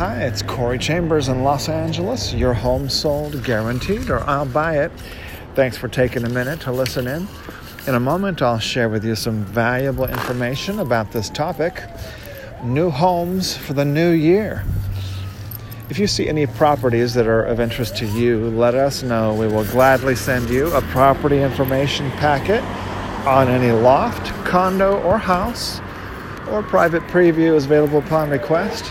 Hi, it's Corey Chambers in Los Angeles. Your home sold guaranteed, or I'll buy it. Thanks for taking a minute to listen in. In a moment, I'll share with you some valuable information about this topic new homes for the new year. If you see any properties that are of interest to you, let us know. We will gladly send you a property information packet on any loft, condo, or house, or private preview is available upon request.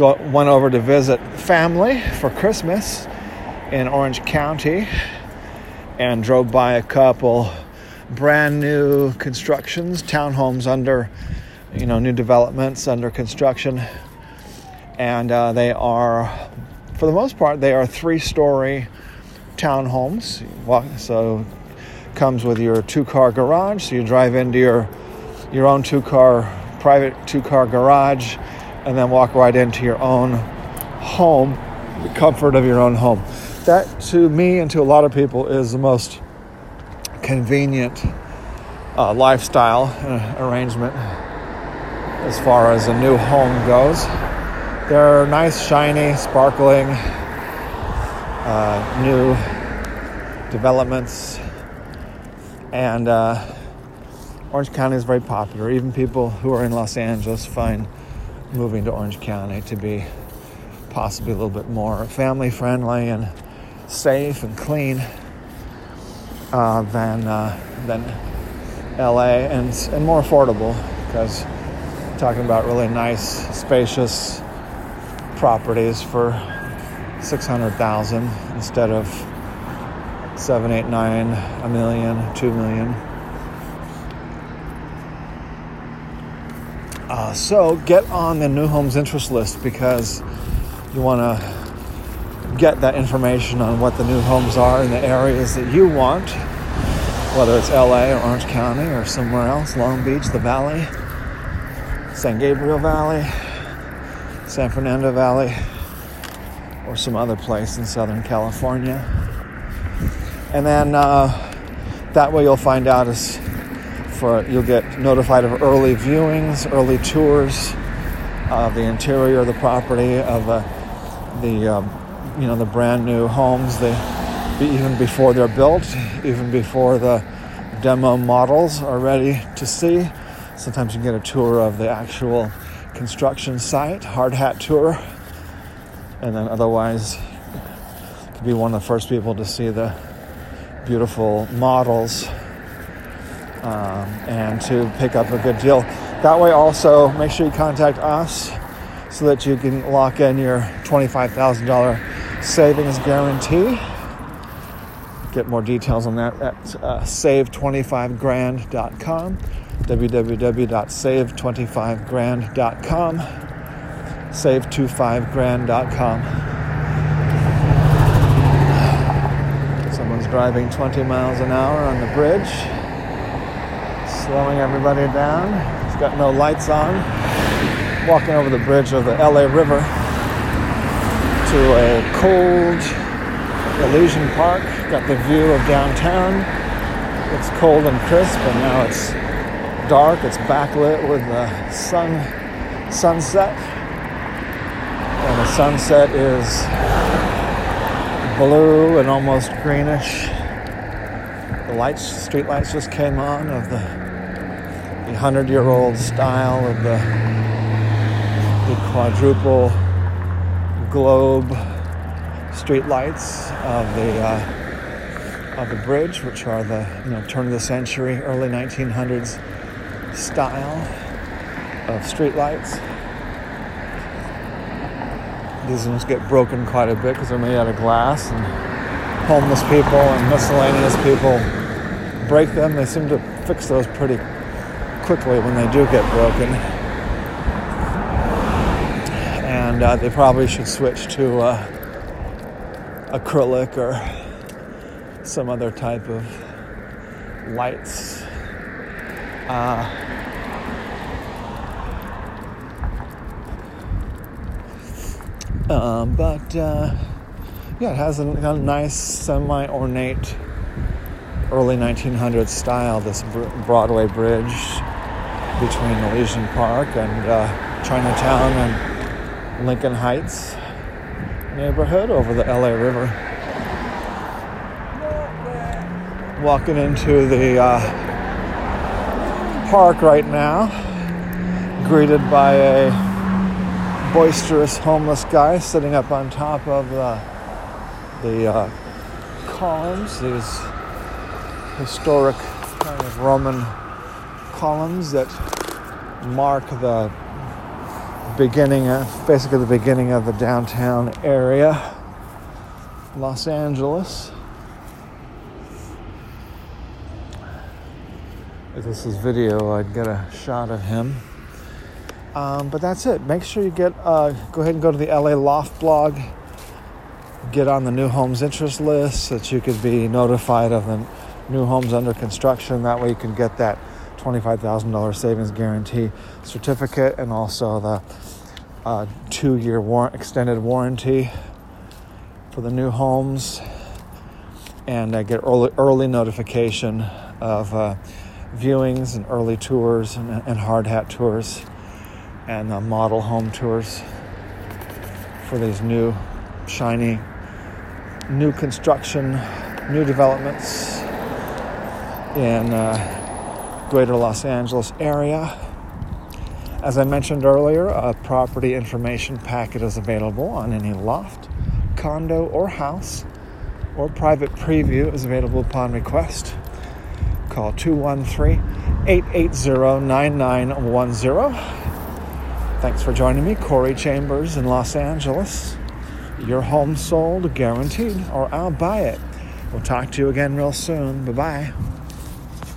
Went over to visit family for Christmas in Orange County and drove by a couple brand new constructions, townhomes under, you know, new developments under construction. And uh, they are, for the most part, they are three story townhomes. So comes with your two car garage. So you drive into your, your own two car, private two car garage and then walk right into your own home, the comfort of your own home. That, to me and to a lot of people, is the most convenient uh, lifestyle uh, arrangement as far as a new home goes. They're nice, shiny, sparkling, uh, new developments, and uh, Orange County is very popular. Even people who are in Los Angeles find moving to Orange County to be possibly a little bit more family friendly and safe and clean uh, than uh, than LA and and more affordable because talking about really nice spacious properties for 600,000 instead of seven, eight, nine, a million, two million. So get on the new homes interest list because you want to get that information on what the new homes are in the areas that you want, whether it's LA or Orange County or somewhere else, Long Beach, the Valley, San Gabriel Valley, San Fernando Valley, or some other place in Southern California. And then uh, that way you'll find out as for you'll get notified of early viewings, early tours of the interior of the property, of the, the um, you know the brand new homes. They even before they're built, even before the demo models are ready to see. Sometimes you can get a tour of the actual construction site, hard hat tour, and then otherwise could be one of the first people to see the beautiful models um, and to pick up a good deal. That way, also make sure you contact us so that you can lock in your $25,000 savings guarantee. Get more details on that at uh, save25grand.com, www.save25grand.com, save25grand.com. Someone's driving 20 miles an hour on the bridge slowing everybody down. It's got no lights on. Walking over the bridge of the LA River to a cold Elysian Park. Got the view of downtown. It's cold and crisp, and now it's dark. It's backlit with the sun sunset, and the sunset is blue and almost greenish. The lights, street lights just came on of the the hundred year old style of the, the quadruple globe street lights of the uh, of the bridge, which are the you know turn of the century, early 1900s style of street lights. These ones get broken quite a bit because they're made out of glass, and homeless people and miscellaneous people break them. They seem to fix those pretty quickly when they do get broken. And uh, they probably should switch to uh, acrylic or some other type of lights. Uh, um, but uh, yeah, it has a, a nice semi ornate early 1900s style, this Broadway bridge between Elysian Park and uh, Chinatown and Lincoln Heights neighborhood over the LA River. Walking into the uh, park right now, greeted by a boisterous homeless guy sitting up on top of the, the uh, columns, these historic kind of Roman columns that mark the beginning, of, basically the beginning of the downtown area, Los Angeles. If this is video, I'd get a shot of him. Um, but that's it. Make sure you get uh, go ahead and go to the LA Loft blog. Get on the new homes interest list so that you could be notified of the new homes under construction. That way you can get that $25,000 savings guarantee certificate and also the uh, two year war- extended warranty for the new homes. And I get early, early notification of uh, viewings and early tours and, and hard hat tours and uh, model home tours for these new shiny new construction new developments. In greater Los Angeles area. As I mentioned earlier, a property information packet is available on any loft, condo, or house, or private preview is available upon request. Call 213 880 9910. Thanks for joining me, Corey Chambers in Los Angeles. Your home sold, guaranteed, or I'll buy it. We'll talk to you again real soon. Bye bye.